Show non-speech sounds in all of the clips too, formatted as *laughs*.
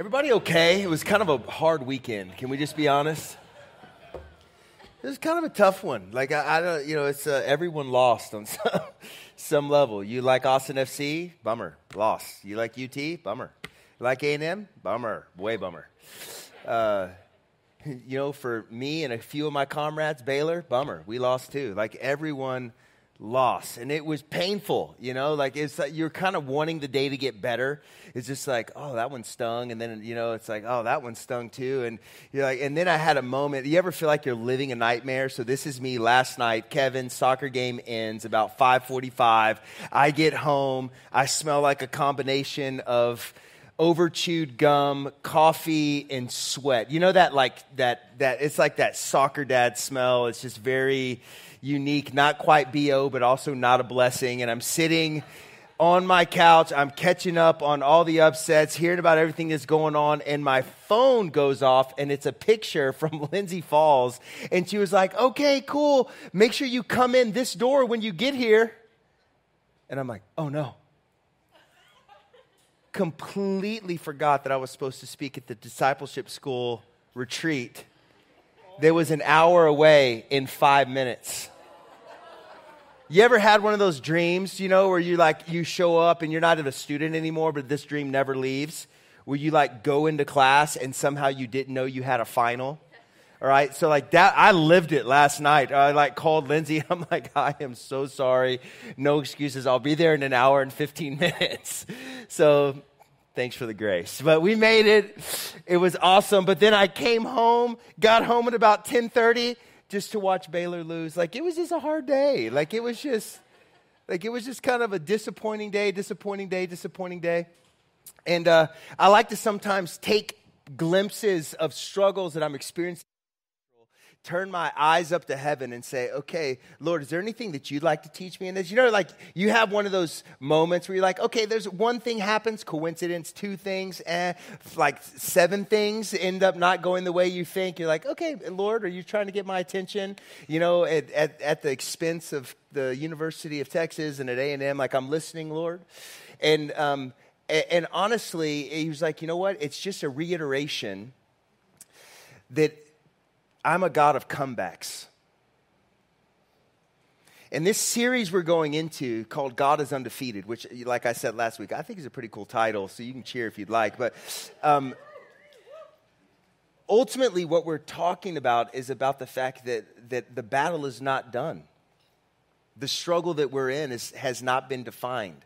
Everybody okay? It was kind of a hard weekend. Can we just be honest? It was kind of a tough one. Like I, I don't, you know, it's uh, everyone lost on *laughs* some, some level. You like Austin FC? Bummer, lost. You like UT? Bummer. Like A and M? Bummer, way bummer. Uh, *laughs* you know, for me and a few of my comrades, Baylor, bummer, we lost too. Like everyone loss. And it was painful you know like it's like you're kind of wanting the day to get better. It's just like oh that one stung. And then you know it's like oh that one stung too. And you're like and then i had a moment you ever feel like you're living a nightmare? So this is me last night kevin soccer game ends about 5.45 i get home i smell like a combination of overchewed gum, coffee, and sweat. You know that like that that it's like that soccer dad smell. It's just very unique, not quite BO, but also not a blessing. And I'm sitting on my couch. I'm catching up on all the upsets, hearing about everything that's going on, and my phone goes off, and it's a picture *laughs* from Lindsay Falls. And she was like, Okay, cool. Make sure you come in this door when you get here. And I'm like, Oh no. Completely forgot that I was supposed to speak at the discipleship school retreat that was an hour away in five minutes. You ever had one of those dreams, you know, where you like you show up and you're not a student anymore, but this dream never leaves? Where you like go into class and somehow you didn't know you had a final? All right, so like that, I lived it last night. I like called Lindsay. *laughs* I'm like, I am so sorry. No excuses. I'll be there in an hour and 15 *laughs* minutes. So thanks for the grace. But we made it. It was awesome. But then I came home, got home at about 1030 just to watch Baylor lose. Like it was just a hard day. Like it was just like it was just kind of a disappointing day, disappointing day, disappointing day. And uh, I like to sometimes take glimpses of struggles that I'm experiencing turn my eyes up to heaven and say, okay, Lord, is there anything that you'd like to teach me in this? You know, like you have one of those moments where you're like, okay, there's one thing happens, coincidence, two things, eh, like seven things end up not going the way you think. You're like, okay, Lord, are you trying to get my attention? You know, at, at, at the expense of the University of Texas and at A&M, like I'm listening, Lord. And, um, and, and honestly, he was like, you know what? It's just a reiteration that I'm a God of comebacks. And this series we're going into called God is Undefeated, which, like I said last week, I think is a pretty cool title, so you can cheer if you'd like. But um, ultimately, what we're talking about is about the fact that, that the battle is not done. The struggle that we're in is, has not been defined.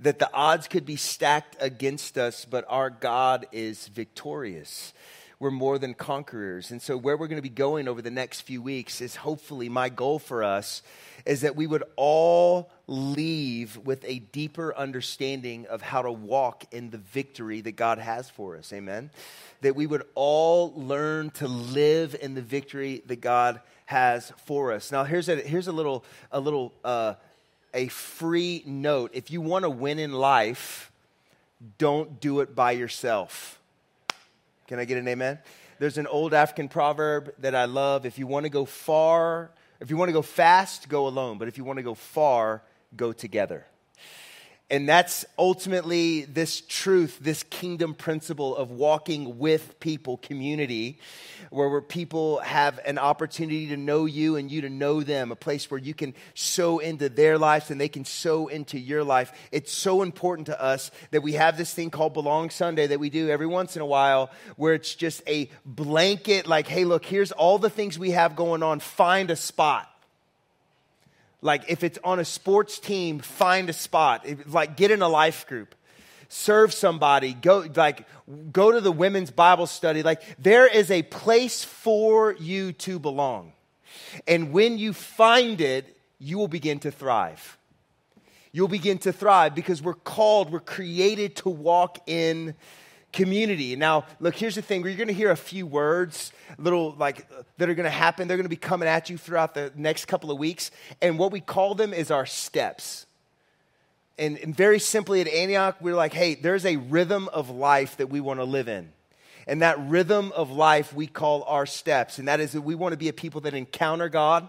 That the odds could be stacked against us, but our God is victorious we're more than conquerors. And so, where we're going to be going over the next few weeks is hopefully my goal for us is that we would all leave with a deeper understanding of how to walk in the victory that God has for us. Amen. That we would all learn to live in the victory that God has for us. Now, here's a, here's a little, a little, uh, a free note. If you want to win in life, don't do it by yourself. Can I get an amen? There's an old African proverb that I love. If you want to go far, if you want to go fast, go alone. But if you want to go far, go together. And that's ultimately this truth, this kingdom principle of walking with people, community, where, people have an opportunity to know you and you to know them, a place where you can sow into their lives and they can sow into your life. It's so important to us that we have this thing called Belong Sunday that we do every once in a while, where it's just a blanket, like, hey, look, here's all the things we have going on, find a spot like if it's on a sports team, find a spot. Like get in a life group. Serve somebody. Go like go to the women's Bible study. Like there is a place for you to belong. And when you find it, you will begin to thrive. You'll begin to thrive because we're called, we're created to walk in community. Now, look, here's the thing. You're going to hear a few words, little like that are going to happen. They're going to be coming at you throughout the next couple of weeks. And what we call them is our steps. And, and very simply at Antioch, we're like, hey, there's a rhythm of life that we want to live in. And that rhythm of life we call our steps. And that is that we want to be a people that encounter God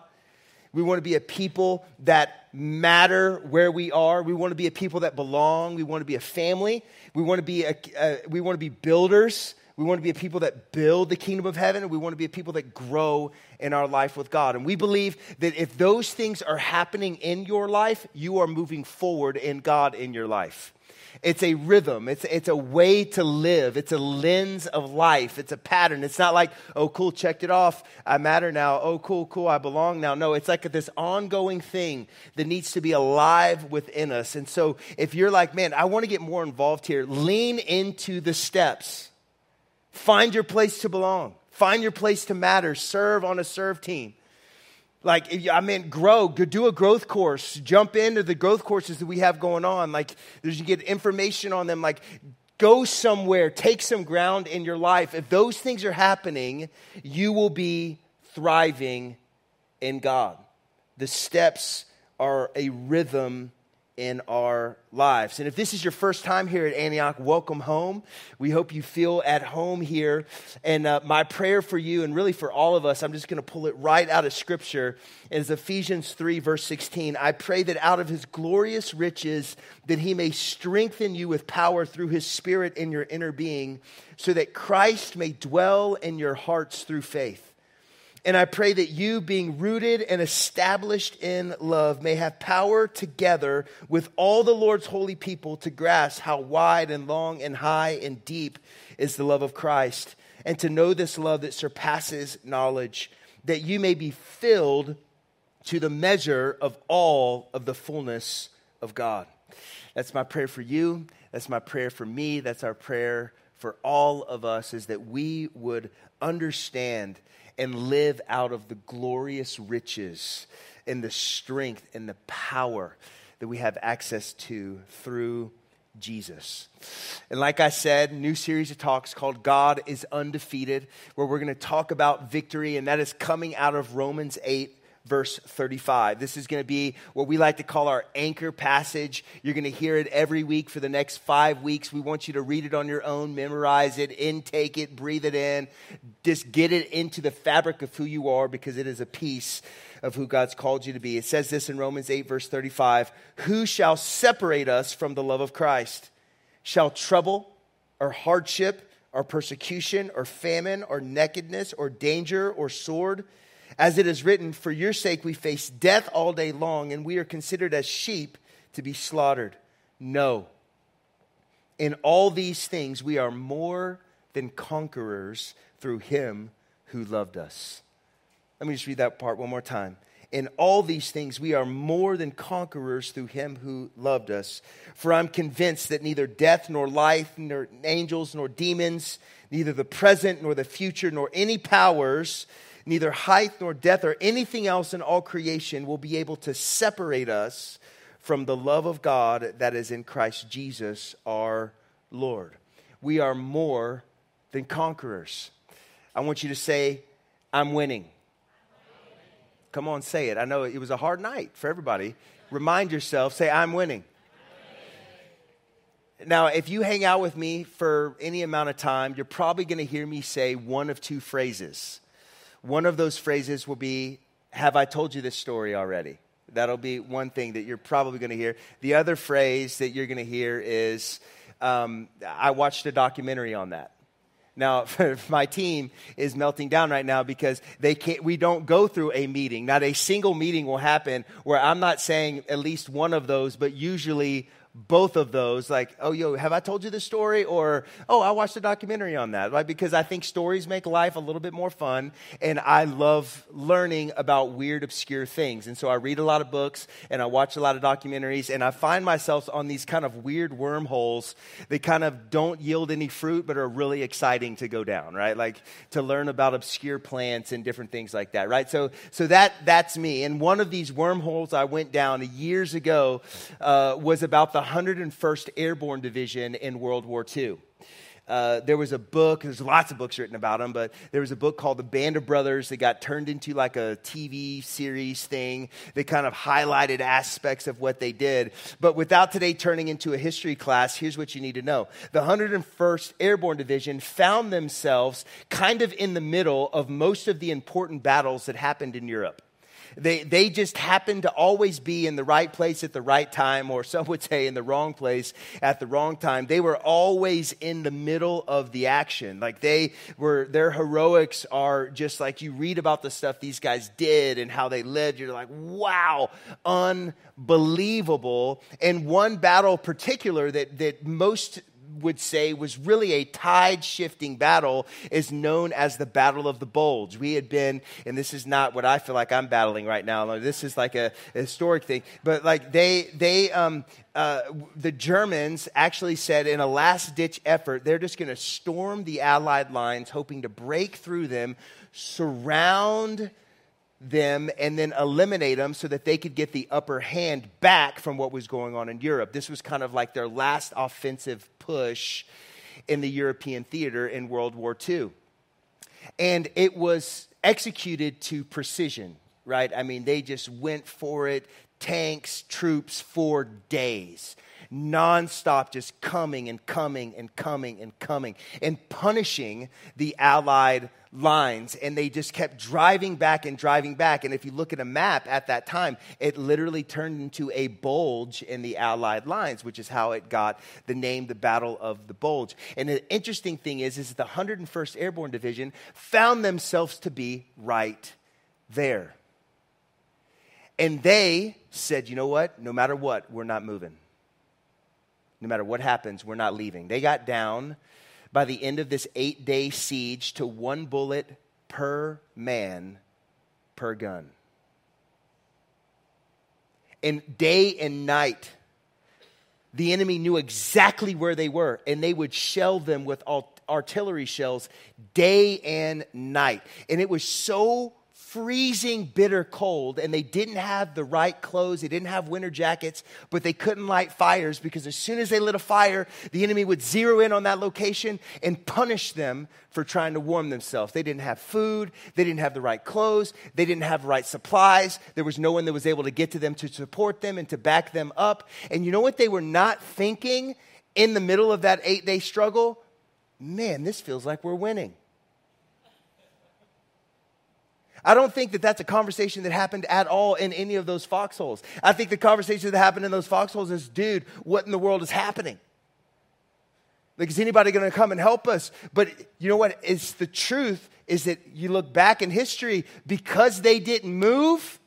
We want to be a people that matter where we are. We want to be a people that belong. We want to be a family. We want to be, a, uh, we want to be builders. We want to be a people that build the kingdom of heaven, we want to be a people that grow in our life with God. And we believe that if those things are happening in your life, you are moving forward in God in your life. It's a rhythm. It's, it's a way to live. It's a lens of life. It's a pattern. It's not like, oh, cool, checked it off. I matter now. Oh, cool, cool, I belong now. No, it's like this ongoing thing that needs to be alive within us. And so if you're like, man, I want to get more involved here, lean into the steps. Find your place to belong. Find your place to matter. Serve on a serve team. Like, I mean, grow, do a growth course, jump into the growth courses that we have going on. Like, you get information on them. Like, go somewhere, take some ground in your life. If those things are happening, you will be thriving in God. The steps are a rhythm in our lives. And if this is your first time here at Antioch, welcome home. We hope you feel at home here. And uh, my prayer for you, and really for all of us, I'm just going to pull it right out of Scripture, is Ephesians 3, verse 16. I pray that out of his glorious riches, that he may strengthen you with power through his Spirit in your inner being, so that Christ may dwell in your hearts through faith and I pray that you, being rooted and established in love, may have power together with all the Lord's holy people to grasp how wide and long and high and deep is the love of Christ, and to know this love that surpasses knowledge, that you may be filled to the measure of all of the fullness of God. That's my prayer for you. That's my prayer for me. That's our prayer for all of us, is that we would understand and live out of the glorious riches and the strength and the power that we have access to through Jesus. And like I said, new series of talks called God is Undefeated, where we're going to talk about victory, and that is coming out of Romans 8 verse 35. This is going to be what we like to call our anchor passage. You're going to hear it every week for the next five weeks. We want you to read it on your own, memorize it, intake it, breathe it in. Just get it into the fabric of who you are because it is a piece of who God's called you to be. It says this in Romans 8, verse 35 Who shall separate us from the love of Christ? Shall trouble or hardship or persecution or famine or nakedness or danger or sword? As it is written, For your sake we face death all day long, and we are considered as sheep to be slaughtered. No. In all these things we are more than conquerors through him who loved us. Let me just read that part one more time. In all these things, we are more than conquerors through him who loved us. For I'm convinced that neither death, nor life, nor angels, nor demons, neither the present, nor the future, nor any powers, neither height nor depth or anything else in all creation will be able to separate us from the love of God that is in Christ Jesus our Lord. We are more than conquerors. I want you to say, I'm winning. Come on, say it. I know it was a hard night for everybody. Remind yourself, say, I'm winning. Now, if you hang out with me for any amount of time, you're probably going to hear me say one of two phrases. One of those phrases will be, Have I told you this story already? That'll be one thing that you're probably going to hear. The other phrase that you're going to hear is, um, I watched a documentary on that. Now, *laughs* my team is melting down right now because they can't, we don't go through a meeting. Not a single meeting will happen where I'm not saying at least one of those, but usually both of those like oh yo have i told you this story? Or oh i watched a documentary on that right? Because i think stories make life a little bit more fun and i love learning about weird obscure things. And so i read a lot of books and i watch a lot of documentaries and i find myself on these kind of weird wormholes that kind of don't yield any fruit but are really exciting to go down right? Like to learn about obscure plants and different things like that right? So so that that's me. And one of these wormholes i went down years ago uh, was about the 101st Airborne Division in World War II. Uh, there was a book, there's lots of books written about them, but there was a book called The Band of Brothers that got turned into like a TV series thing that kind of highlighted aspects of what they did. But without today turning into a history class, here's what you need to know. The 101st Airborne Division found themselves kind of in the middle of most of the important battles that happened in Europe. They, they just happened to always be in the right place at the right time, or some would say in the wrong place at the wrong time. They were always in the middle of the action. Like they were, their heroics are just like you read about the stuff these guys did and how they lived. You're like, wow, unbelievable. And one battle particular that, that most would say was really a tide shifting battle is known as the Battle of the Bulge. We had been, and this is not what I feel like I'm battling right now. This is like a, a historic thing, but like they, they, um, uh, the Germans actually said in a last ditch effort, they're just going to storm the Allied lines, hoping to break through them, surround them and then eliminate them so that they could get the upper hand back from what was going on in Europe. This was kind of like their last offensive push in the European theater in World War II. And it was executed to precision, right? I mean, they just went for it, tanks, troops for days nonstop, just coming and coming and coming and coming and punishing the Allied lines. And they just kept driving back and driving back. And if you look at a map at that time, it literally turned into a bulge in the Allied lines, which is how it got the name, the Battle of the Bulge. And the interesting thing is, is the 101st Airborne Division found themselves to be right there. And they said, you know what? No matter what, we're not moving no matter what happens, we're not leaving. They got down by the end of this eight day siege to one bullet per man per gun. And day and night, the enemy knew exactly where they were, and they would shell them with artillery shells day and night. And it was so freezing bitter cold and they didn't have the right clothes they didn't have winter jackets but they couldn't light fires because as soon as they lit a fire the enemy would zero in on that location and punish them for trying to warm themselves. They didn't have food they didn't have the right clothes they didn't have the right supplies. There was no one that was able to get to them to support them and to back them up. And you know what they were not thinking in the middle of that eight day struggle? Man this feels like we're winning I don't think that that's a conversation that happened at all in any of those foxholes. I think the conversation that happened in those foxholes is, dude, what in the world is happening? Like, is anybody going to come and help us? But you know what? It's the truth is that you look back in history, because they didn't move,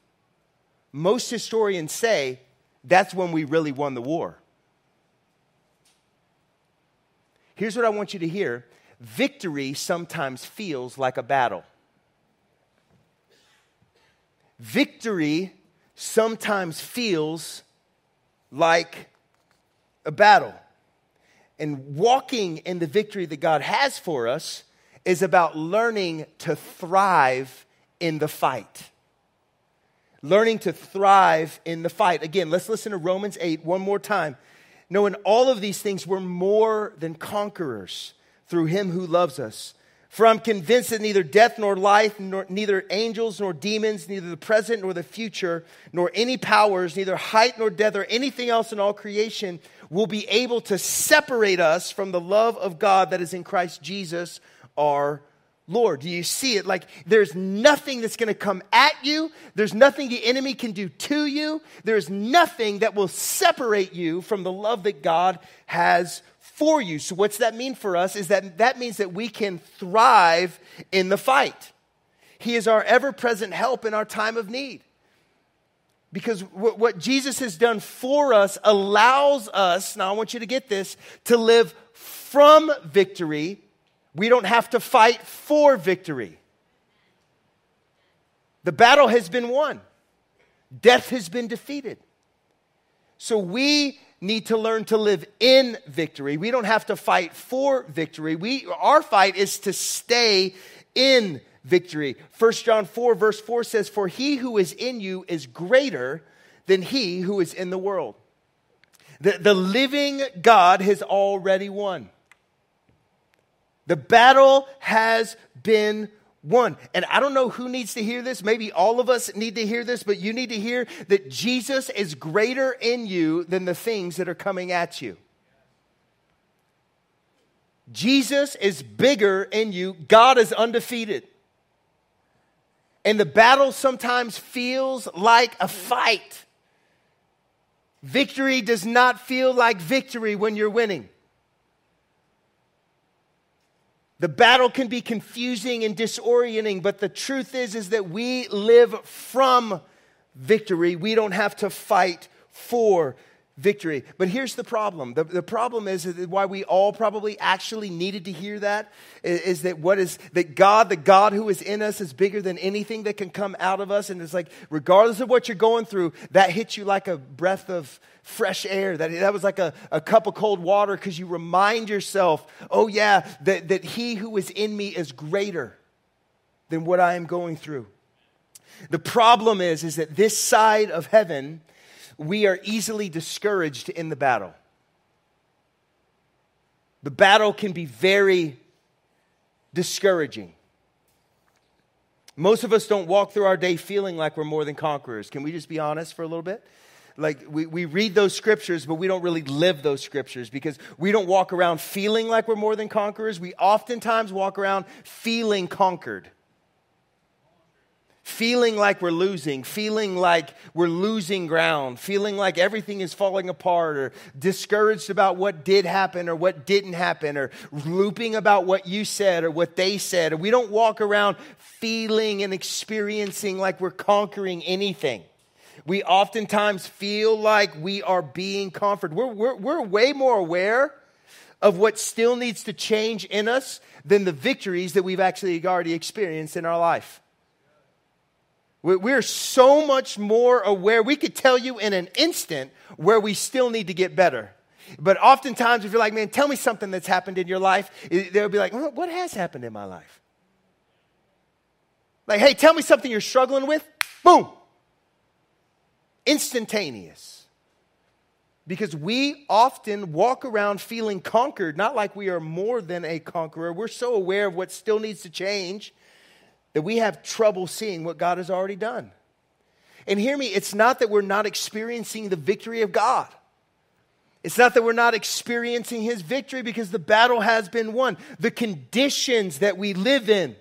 most historians say that's when we really won the war. Here's what I want you to hear victory sometimes feels like a battle. Victory sometimes feels like a battle. And walking in the victory that God has for us is about learning to thrive in the fight. Learning to thrive in the fight. Again, let's listen to Romans 8 one more time. Knowing all of these things, we're more than conquerors through him who loves us. For I'm convinced that neither death nor life, nor, neither angels nor demons, neither the present nor the future, nor any powers, neither height nor depth, or anything else in all creation will be able to separate us from the love of God that is in Christ Jesus our Lord. Do you see it? Like there's nothing that's going to come at you. There's nothing the enemy can do to you. There's nothing that will separate you from the love that God has for you. So, what's that mean for us? Is that that means that we can thrive in the fight. He is our ever present help in our time of need. Because what Jesus has done for us allows us, now I want you to get this, to live from victory. We don't have to fight for victory. The battle has been won, death has been defeated. So we need to learn to live in victory. We don't have to fight for victory. We, our fight is to stay in victory. 1 John 4, verse 4 says, For he who is in you is greater than he who is in the world. The, the living God has already won. The battle has been won. And I don't know who needs to hear this. Maybe all of us need to hear this, but you need to hear that Jesus is greater in you than the things that are coming at you. Jesus is bigger in you. God is undefeated. And the battle sometimes feels like a fight. Victory does not feel like victory when you're winning. The battle can be confusing and disorienting, but the truth is is that we live from victory. We don't have to fight for victory. But here's the problem. The, the problem is, why we all probably actually needed to hear that is, is, that what is that God, the God who is in us, is bigger than anything that can come out of us. And it's like, regardless of what you're going through, that hits you like a breath of fresh air. That, that was like a, a cup of cold water because you remind yourself, oh yeah, that, that he who is in me is greater than what I am going through. The problem is, is that this side of heaven we are easily discouraged in the battle. The battle can be very discouraging. Most of us don't walk through our day feeling like we're more than conquerors. Can we just be honest for a little bit? Like, we, we read those scriptures, but we don't really live those scriptures because we don't walk around feeling like we're more than conquerors. We oftentimes walk around feeling conquered feeling like we're losing, feeling like we're losing ground, feeling like everything is falling apart, or discouraged about what did happen or what didn't happen, or looping about what you said or what they said. We don't walk around feeling and experiencing like we're conquering anything. We oftentimes feel like we are being comforted. We're, we're, we're way more aware of what still needs to change in us than the victories that we've actually already experienced in our life. We're so much more aware. We could tell you in an instant where we still need to get better. But oftentimes, if you're like, man, tell me something that's happened in your life, they'll be like, what has happened in my life? Like, hey, tell me something you're struggling with. Boom. Instantaneous. Because we often walk around feeling conquered, not like we are more than a conqueror. We're so aware of what still needs to change that we have trouble seeing what God has already done. And hear me, it's not that we're not experiencing the victory of God. It's not that we're not experiencing his victory because the battle has been won. The conditions that we live in,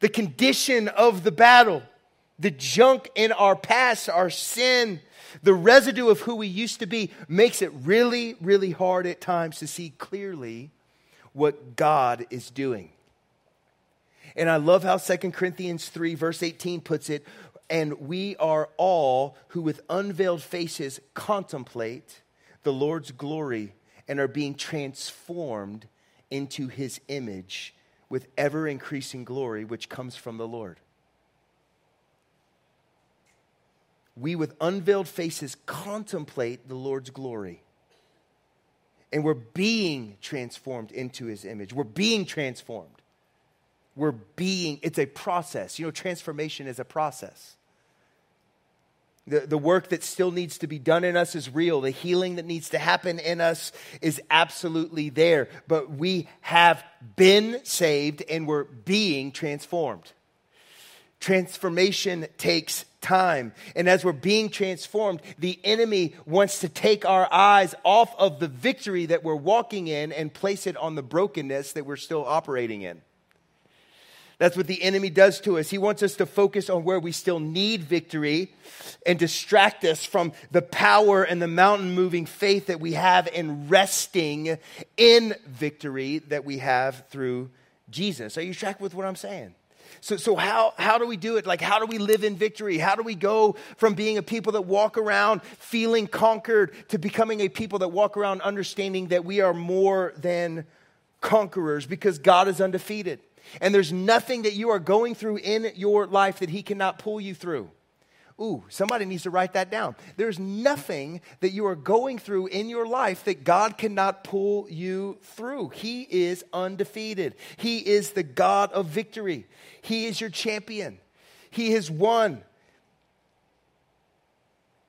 the condition of the battle, the junk in our past, our sin, the residue of who we used to be makes it really, really hard at times to see clearly what God is doing. And I love how 2 Corinthians 3, verse 18 puts it and we are all who with unveiled faces contemplate the Lord's glory and are being transformed into his image with ever increasing glory, which comes from the Lord. We with unveiled faces contemplate the Lord's glory. And we're being transformed into his image. We're being transformed. We're being, it's a process. You know, transformation is a process. The, the work that still needs to be done in us is real. The healing that needs to happen in us is absolutely there. But we have been saved and we're being transformed. Transformation takes time. And as we're being transformed, the enemy wants to take our eyes off of the victory that we're walking in and place it on the brokenness that we're still operating in. That's what the enemy does to us. He wants us to focus on where we still need victory and distract us from the power and the mountain moving faith that we have in resting in victory that we have through Jesus. Are you tracking with what I'm saying? So, so how, how do we do it? Like, how do we live in victory? How do we go from being a people that walk around feeling conquered to becoming a people that walk around understanding that we are more than conquerors because God is undefeated? And there's nothing that you are going through in your life that He cannot pull you through. Ooh, somebody needs to write that down. There's nothing that you are going through in your life that God cannot pull you through. He is undefeated. He is the God of victory. He is your champion. He has won.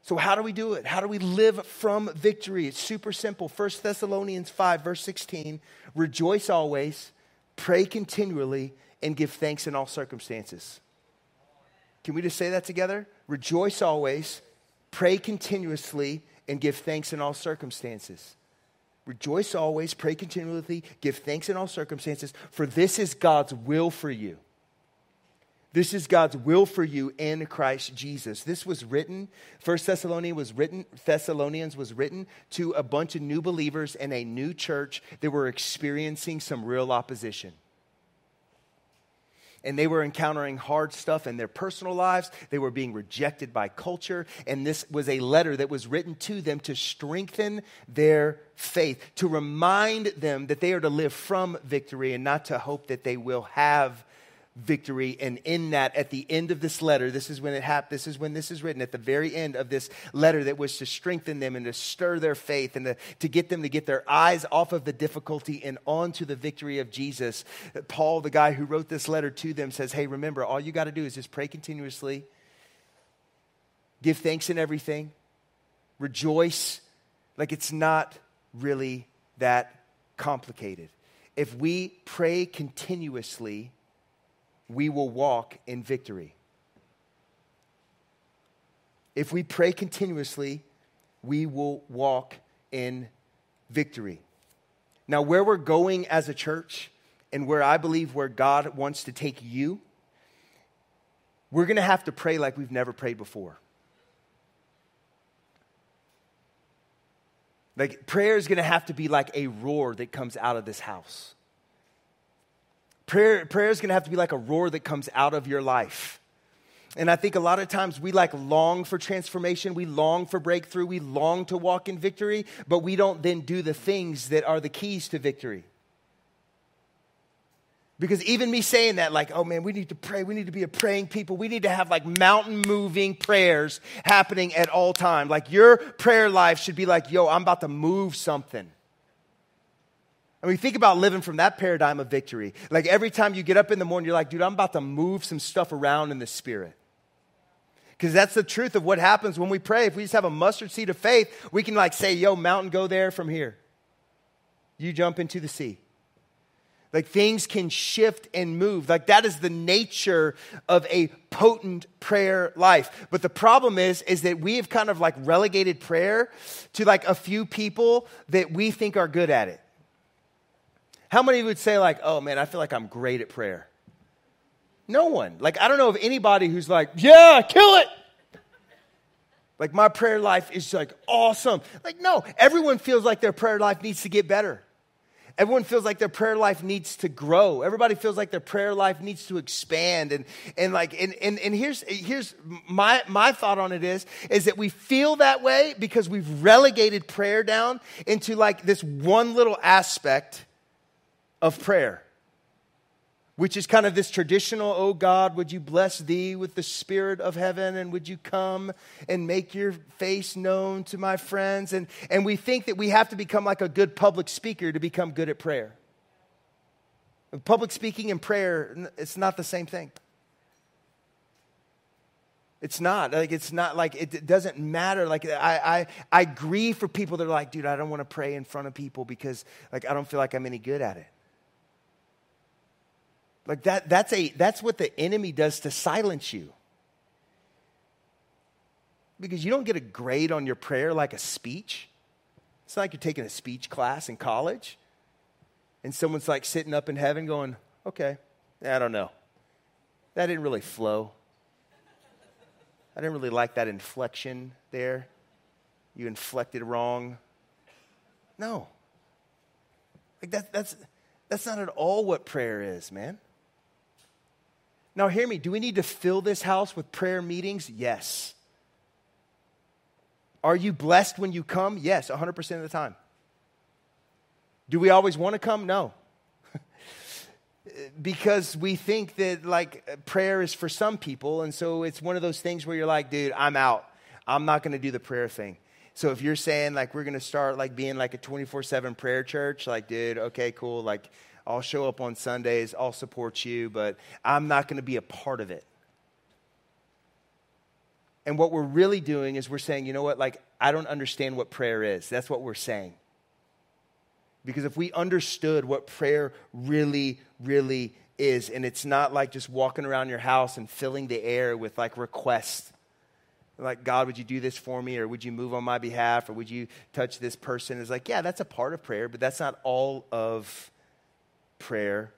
So, how do we do it? How do we live from victory? It's super simple. 1 Thessalonians 5, verse 16 Rejoice always Pray continually and give thanks in all circumstances. Can we just say that together? Rejoice always, pray continuously, and give thanks in all circumstances. Rejoice always, pray continually, give thanks in all circumstances, for this is God's will for you. This is God's will for you in Christ Jesus. This was written, First Thessalonians was written, Thessalonians was written to a bunch of new believers in a new church that were experiencing some real opposition and they were encountering hard stuff in their personal lives. They were being rejected by culture. And this was a letter that was written to them to strengthen their faith, to remind them that they are to live from victory and not to hope that they will have victory. And in that, at the end of this letter, this is when it happened, this is when this is written, at the very end of this letter that was to strengthen them and to stir their faith and to, to get them to get their eyes off of the difficulty and onto the victory of Jesus. Paul, the guy who wrote this letter to them, says, Hey, remember, all you got to do is just pray continuously, give thanks in everything, rejoice. Like it's not really that complicated. If we pray continuously, we will walk in victory. If we pray continuously, we will walk in victory. Now, where we're going as a church, and where I believe where God wants to take you, we're going to have to pray like we've never prayed before. Like, prayer is going to have to be like a roar that comes out of this house. Prayer, prayer is going to have to be like a roar that comes out of your life. And I think a lot of times we like long for transformation, we long for breakthrough, we long to walk in victory, but we don't then do the things that are the keys to victory. Because even me saying that, like, oh man, we need to pray, we need to be a praying people, we need to have like mountain moving prayers happening at all time. Like your prayer life should be like, yo, I'm about to move something. I mean, think about living from that paradigm of victory. Like every time you get up in the morning, you're like, dude, I'm about to move some stuff around in the spirit. Because that's the truth of what happens when we pray. If we just have a mustard seed of faith, we can like say, yo, mountain, go there from here. You jump into the sea. Like things can shift and move. Like that is the nature of a potent prayer life. But the problem is, is that we have kind of like relegated prayer to like a few people that we think are good at it. How many would say, like, oh man, I feel like I'm great at prayer? No one. Like, I don't know of anybody who's like, yeah, kill it. Like, my prayer life is like awesome. Like, no, everyone feels like their prayer life needs to get better. Everyone feels like their prayer life needs to grow. Everybody feels like their prayer life needs to expand. And, and like, and, and, and here's, here's my, my thought on it is, is that we feel that way because we've relegated prayer down into like this one little aspect of prayer, which is kind of this traditional, oh God, would you bless thee with the spirit of heaven and would you come and make your face known to my friends? And, and we think that we have to become like a good public speaker to become good at prayer. Public speaking and prayer, it's not the same thing. It's not like it's not like it, doesn't matter. Like I, I I grieve for people that are like, dude, I don't want to pray in front of people because like I don't feel like I'm any good at it. Like that, that's, a, that's what the enemy does to silence you. Because you don't get a grade on your prayer like a speech. It's not like you're taking a speech class in college and someone's like sitting up in heaven going, okay, I don't know. That didn't really flow. I didn't really like that inflection there. You inflected wrong. No. Like that, that's, that's not at all what prayer is, man. Now, hear me. Do we need to fill this house with prayer meetings? Yes. Are you blessed when you come? Yes, 100% of the time. Do we always want to come? No. *laughs* because we think that like prayer is for some people. And so it's one of those things where you're like, dude, I'm out. I'm not going to do the prayer thing. So if you're saying like we're going to start like being like a 24 7 prayer church, like, dude, okay, cool. Like, I'll show up on Sundays, I'll support you, but I'm not going to be a part of it. And what we're really doing is we're saying, you know what, like, I don't understand what prayer is. That's what we're saying. Because if we understood what prayer really, really is, and it's not like just walking around your house and filling the air with like requests, like, God, would you do this for me? Or would you move on my behalf? Or would you touch this person? It's like, yeah, that's a part of prayer, but that's not all of prayer.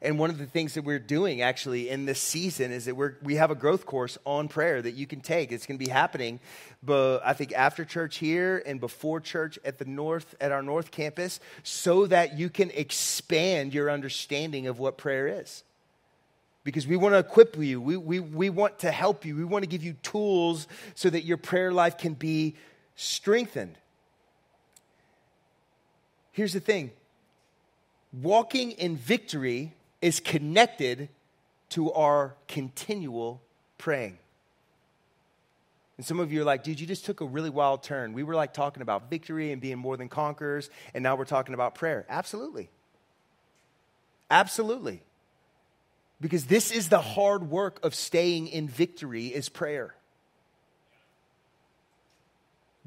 And one of the things that we're doing actually in this season is that we're, we have a growth course on prayer that you can take. It's going to be happening, but I think after church here and before church at the north at our north campus, so that you can expand your understanding of what prayer is. Because we want to equip you, we, we, we want to help you, we want to give you tools so that your prayer life can be strengthened. Here's the thing walking in victory is connected to our continual praying. And some of you are like, dude, you just took a really wild turn. We were like talking about victory and being more than conquerors, and now we're talking about prayer. Absolutely. Absolutely. Because this is the hard work of staying in victory is prayer.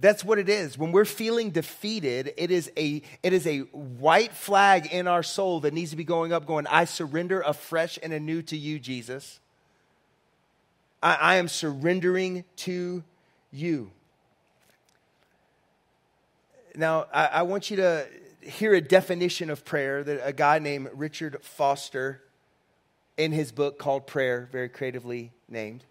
That's what it is. When we're feeling defeated, it is a it is a white flag in our soul that needs to be going up, going, I surrender afresh and anew to you, Jesus. I, I am surrendering to you. Now, I, I want you to hear a definition of prayer that a guy named Richard Foster in his book called Prayer, very creatively named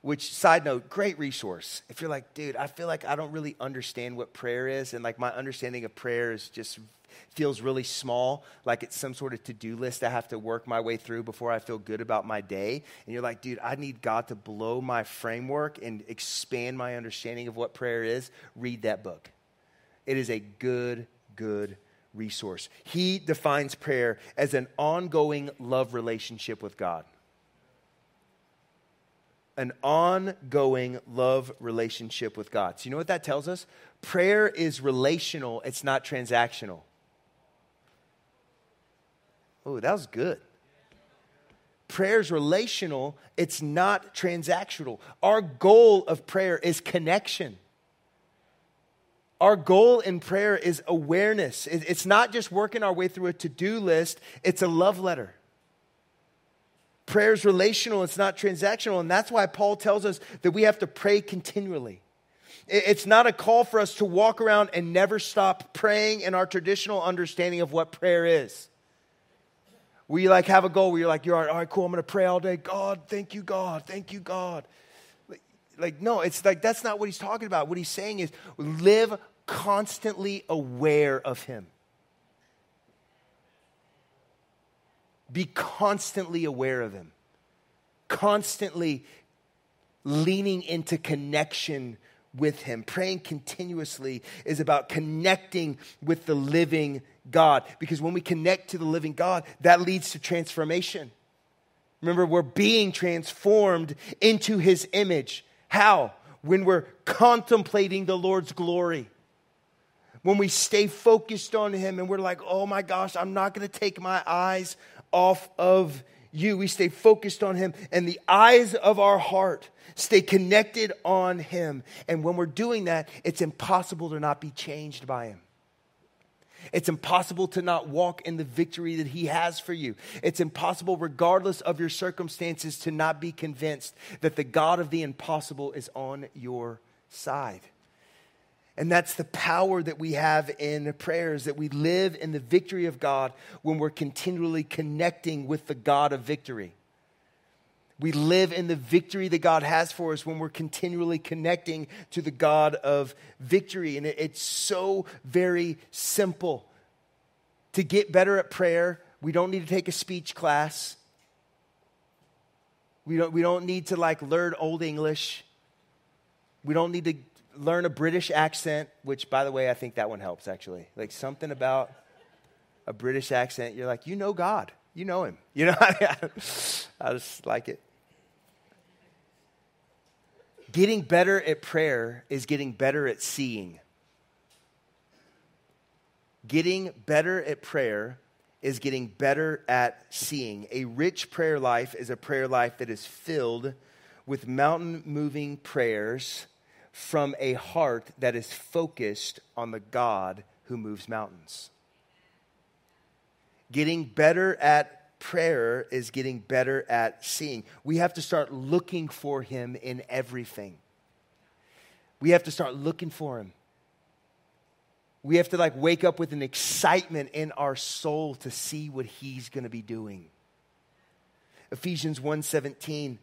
which side note great resource. If you're like dude i feel like i don't really understand what prayer is and like my understanding of prayer is just feels really small like it's some sort of to-do list i have to work my way through before i feel good about my day and you're like dude i need god to blow my framework and expand my understanding of what prayer is read that book. It is a good good resource. He defines prayer as an ongoing love relationship with god an ongoing love relationship with God. So, you know what that tells us? Prayer is relational, it's not transactional. Oh, that was good. Prayer is relational, it's not transactional. Our goal of prayer is connection. Our goal in prayer is awareness. It's not just working our way through a to do list, it's a love letter. Prayer is relational, it's not transactional. And that's why Paul tells us that we have to pray continually. It's not a call for us to walk around and never stop praying in our traditional understanding of what prayer is. You like have a goal where you're like, you're all right, all right cool, I'm gonna pray all day. God, thank you, God, thank you, God. Like, like, no, it's like that's not what he's talking about. What he's saying is live constantly aware of him. Be constantly aware of Him, constantly leaning into connection with Him. Praying continuously is about connecting with the living God because when we connect to the living God, that leads to transformation. Remember, we're being transformed into His image. How? When we're contemplating the Lord's glory when we stay focused on Him and we're like, oh my gosh, I'm not going to take my eyes off of you. We stay focused on Him, and the eyes of our heart stay connected on Him. And when we're doing that, it's impossible to not be changed by Him. It's impossible to not walk in the victory that He has for you. It's impossible, regardless of your circumstances, to not be convinced that the God of the impossible is on your side. And that's the power that we have in prayers, that we live in the victory of God when we're continually connecting with the God of victory. We live in the victory that God has for us when we're continually connecting to the God of victory. And it's so very simple. To get better at prayer, we don't need to take a speech class. We don't, we don't need to like learn Old English. We don't need to learn a British accent, which, by the way, I think that one helps actually. Like something about a British accent, you're like, you know God, you know Him. You know, *laughs* I just like it. Getting better at prayer is getting better at seeing. Getting better at prayer is getting better at seeing. A rich prayer life is a prayer life that is filled with mountain moving prayers from a heart that is focused on the God who moves mountains. Getting better at prayer is getting better at seeing. We have to start looking for Him in everything. We have to start looking for Him. We have to like wake up with an excitement in our soul to see what he's going to be doing. Ephesians 1:17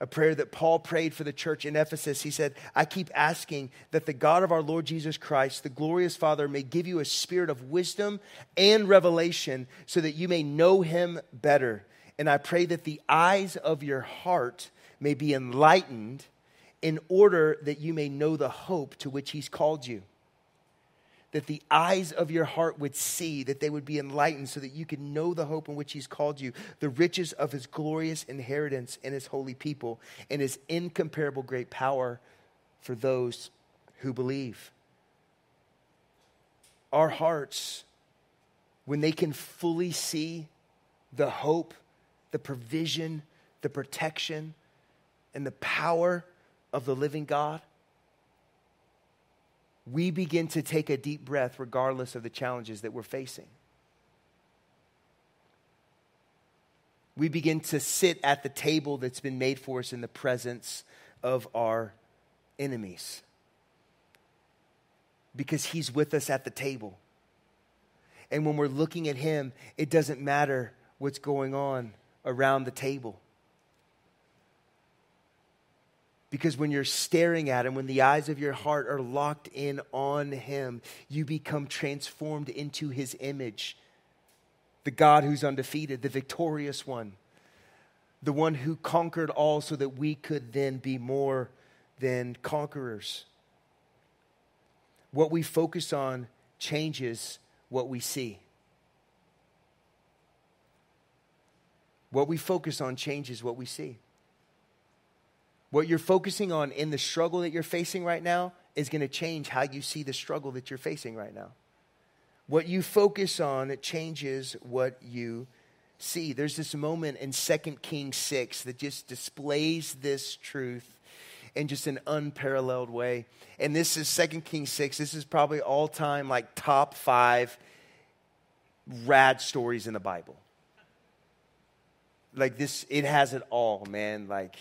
a prayer that Paul prayed for the church in Ephesus. He said, I keep asking that the God of our Lord Jesus Christ, the glorious Father, may give you a spirit of wisdom and revelation so that you may know him better. And I pray that the eyes of your heart may be enlightened in order that you may know the hope to which he's called you that the eyes of your heart would see, that they would be enlightened, so that you could know the hope in which He's called you, the riches of His glorious inheritance in His holy people, and His incomparable great power for those who believe. Our hearts, when they can fully see the hope, the provision, the protection, and the power of the living God, we begin to take a deep breath regardless of the challenges that we're facing. We begin to sit at the table that's been made for us in the presence of our enemies. Because he's with us at the table. And when we're looking at him, it doesn't matter what's going on around the table. Because when you're staring at him, when the eyes of your heart are locked in on him, you become transformed into his image. The God who's undefeated, the victorious one, the one who conquered all so that we could then be more than conquerors. What we focus on changes what we see. What we focus on changes what we see. What you're focusing on in the struggle that you're facing right now is going to change how you see the struggle that you're facing right now. What you focus on it changes what you see. There's this moment in 2 Kings 6 that just displays this truth in just an unparalleled way. And this is 2 Kings 6. This is probably all time like top 5 rad stories in the Bible. Like this it has it all, man. Like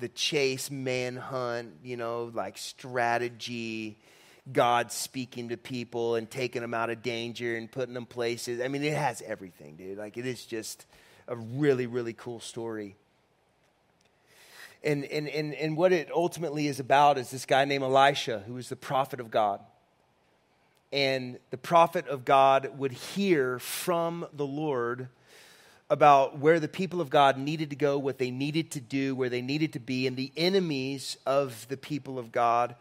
the chase, manhunt, you know, like strategy, God speaking to people and taking them out of danger and putting them places. I mean, it has everything, dude. Like, it is just a really, really cool story. And, and, and, and what it ultimately is about is this guy named Elisha, who was the prophet of God. And the prophet of God would hear from the Lord about where the people of God needed to go, what they needed to do, where they needed to be, and the enemies of the people of God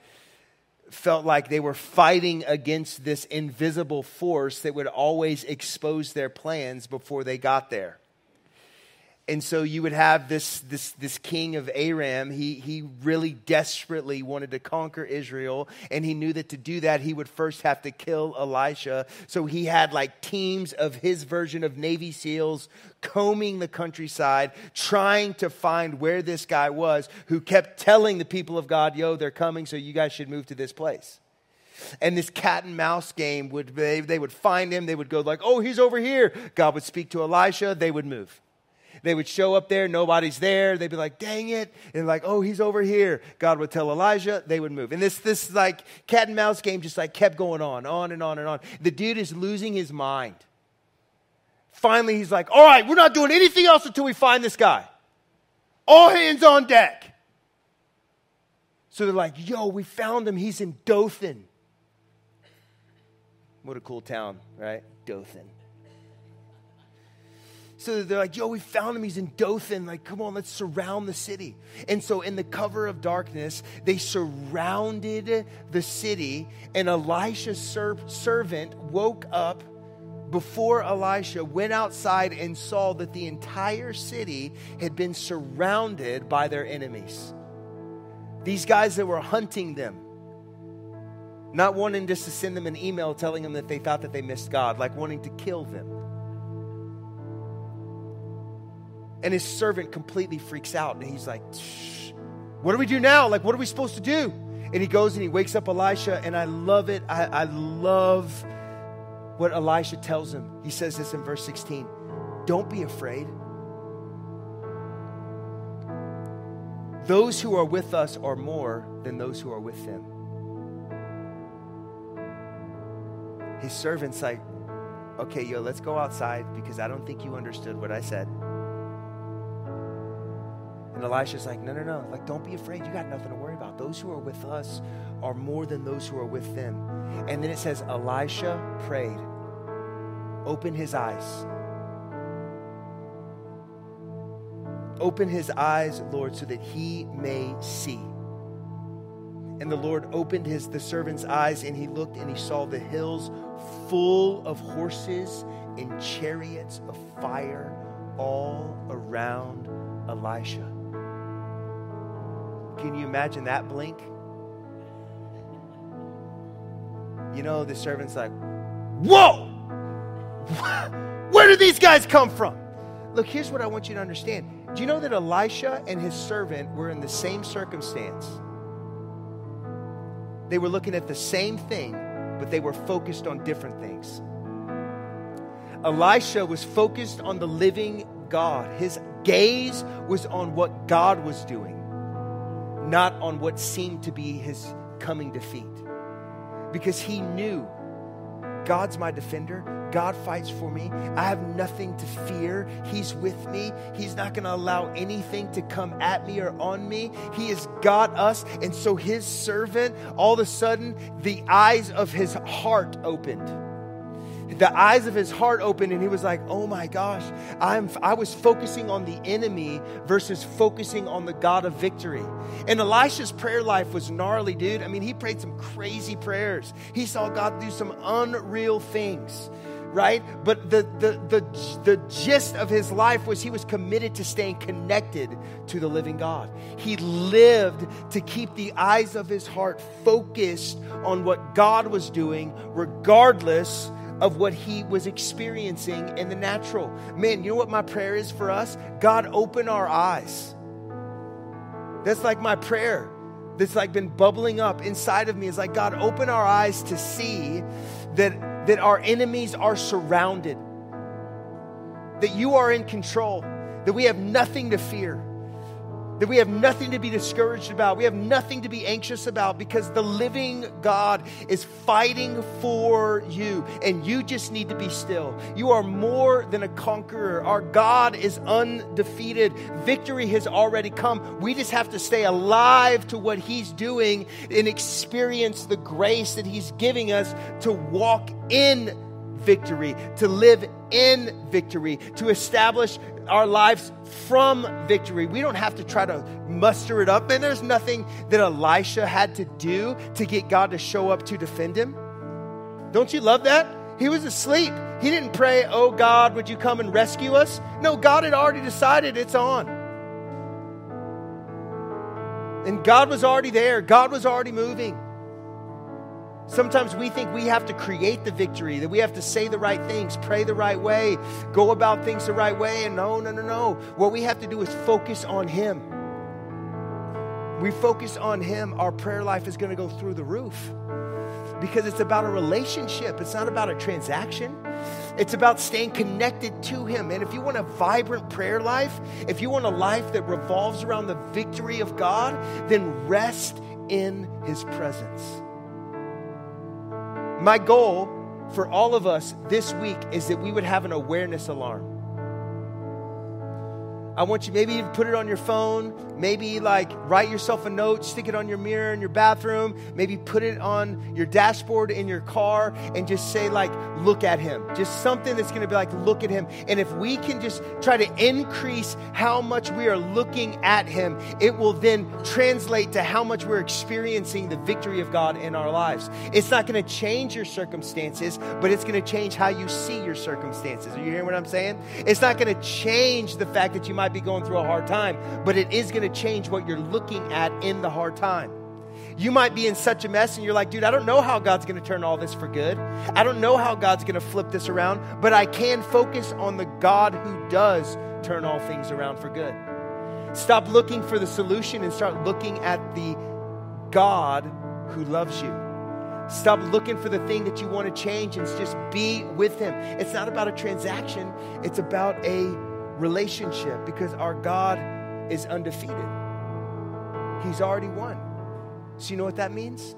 felt like they were fighting against this invisible force that would always expose their plans before they got there. And so you would have this, this, this king of Aram. He, he really desperately wanted to conquer Israel. And he knew that to do that, he would first have to kill Elisha. So he had like teams of his version of Navy SEALs combing the countryside, trying to find where this guy was, who kept telling the people of God, yo, they're coming, so you guys should move to this place. And this cat and mouse game would, they, they would find him. They would go like, oh, he's over here. God would speak to Elisha. They would move. They would show up there, nobody's there. They'd be like, dang it. And like, oh, he's over here. God would tell Elijah, they would move. And this, this like cat and mouse game just like kept going on, on and on and on. The dude is losing his mind. Finally, he's like, all right, we're not doing anything else until we find this guy. All hands on deck. So they're like, yo, we found him. He's in Dothan. What a cool town, right? Dothan. So they're like, yo, we found him. He's in Dothan. Like, come on, let's surround the city. And so, in the cover of darkness, they surrounded the city. And Elisha's ser- servant woke up before Elisha, went outside, and saw that the entire city had been surrounded by their enemies. These guys that were hunting them, not wanting just to send them an email telling them that they thought that they missed God, like wanting to kill them. And his servant completely freaks out and he's like, What do we do now? Like, what are we supposed to do? And he goes and he wakes up Elisha, and I love it. I, I love what Elisha tells him. He says this in verse 16 Don't be afraid. Those who are with us are more than those who are with them. his servant's like, okay, yo, let's go outside because I don't think you understood what I said. And Elisha's like, no, no, no. Like, don't be afraid. You got nothing to worry about. Those who are with us are more than those who are with them. And then it says, Elisha prayed, open his eyes. Open his eyes, Lord, so that he may see. And the Lord opened his the servant's eyes, and he looked and he saw the hills full of horses and chariots of fire all around Elisha. Can you imagine that blink? You know, the servant's like, Whoa! *laughs* Where did these guys come from? Look, here's what I want you to understand. Do you know that Elisha and his servant were in the same circumstance? They were looking at the same thing, but they were focused on different things. Elisha was focused on the living God. His gaze was on what God was doing, not on what seemed to be his coming defeat. Because he knew God's my defender. God fights for me. I have nothing to fear. He's with me. He's not going to allow anything to come at me or on me. He has got us. And so his servant, all of a sudden, the eyes of his heart opened the eyes of his heart opened and he was like, "Oh my gosh, I'm I was focusing on the enemy versus focusing on the God of victory." And Elisha's prayer life was gnarly, dude. I mean, he prayed some crazy prayers. He saw God do some unreal things right? But the, the, the, the gist of his life was he was committed to staying connected to the living God. He lived to keep the eyes of his heart focused on what God was doing, regardless of what he was experiencing in the natural. Man, you know what my prayer is for us? God, open our eyes. That's like my prayer that's like been bubbling up inside of me is like God open our eyes to see that that our enemies are surrounded that you are in control that we have nothing to fear that we have nothing to be discouraged about. We have nothing to be anxious about because the living God is fighting for you and you just need to be still. You are more than a conqueror. Our God is undefeated. Victory has already come. We just have to stay alive to what He's doing and experience the grace that He's giving us to walk in victory, to live in victory, to establish our lives from victory. We don't have to try to muster it up. And there's nothing that Elisha had to do to get God to show up to defend him. Don't you love that? He was asleep. He didn't pray, Oh God, would you come and rescue us? No, God had already decided it's on. And God was already there, God was already moving. Sometimes we think we have to create the victory, that we have to say the right things, pray the right way, go about things the right way. And no, no, no, no. What we have to do is focus on Him. We focus on Him, our prayer life is going to go through the roof because it's about a relationship, it's not about a transaction. It's about staying connected to Him. And if you want a vibrant prayer life, if you want a life that revolves around the victory of God, then rest in His presence. My goal for all of us this week is that we would have an awareness alarm. I want you maybe even put it on your phone, maybe like write yourself a note, stick it on your mirror in your bathroom, maybe put it on your dashboard in your car and just say like look at him. Just something that's going to be like look at him. And if we can just try to increase how much we are looking at him, it will then translate to how much we're experiencing the victory of God in our lives. It's not going to change your circumstances, but it's going to change how you see your circumstances. Are you hearing what I'm saying? It's not going to change the fact that you might might be going through a hard time, but it is going to change what you're looking at in the hard time. You might be in such a mess and you're like, dude, I don't know how God's going to turn all this for good. I don't know how God's going to flip this around, but I can focus on the God who does turn all things around for good. Stop looking for the solution and start looking at the God who loves you. Stop looking for the thing that you want to change and just be with Him. It's not about a transaction, it's about a relationship because our God is undefeated. He's already won. So, you know what that means?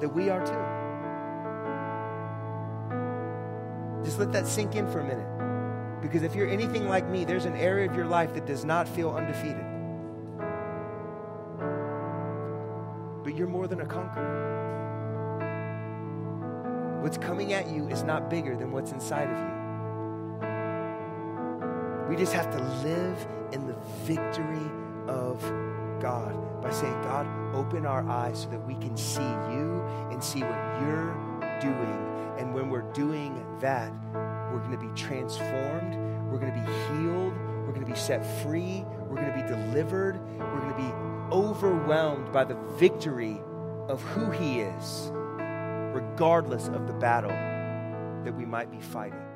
That we are too. Just let that sink in for a minute. Because if you're anything like me, there's an area of your life that does not feel undefeated. But you're more than a conqueror. What's coming at you is not bigger than what's inside of you. We just have to live in the victory of God by saying, God, open our eyes so that we can see you and see what you're doing. And when we're doing that, we're going to be transformed. We're going to be healed. We're going to be set free. We're going to be delivered. We're going to be overwhelmed by the victory of who He is, regardless of the battle that we might be fighting.